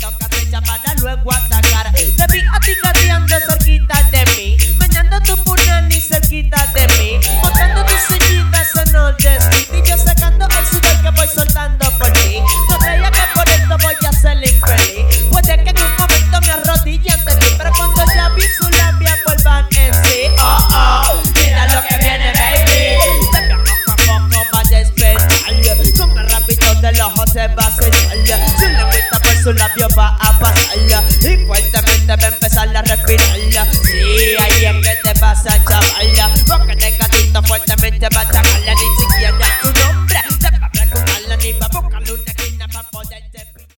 Toca flecha para luego atacar. Te vi a ti cateando cerquita de mí. Meñando tu punani cerquita de mí. Botando tus sillitas en el. Y yo sacando el sudor que voy soltando por ti. No creía que por esto voy a ser infeliz. Puede que en un momento me arrodille ante ti. Pero cuando ya vi su labia pues vuelvan en sí. Oh, oh, mira lo que viene, baby. Te poco a poco va a despertar. Con el rapito del ojo te va a sellar su labio va a pasarla y fuertemente va a empezar a respirarla. Sí, ahí es que te vas a chavarla.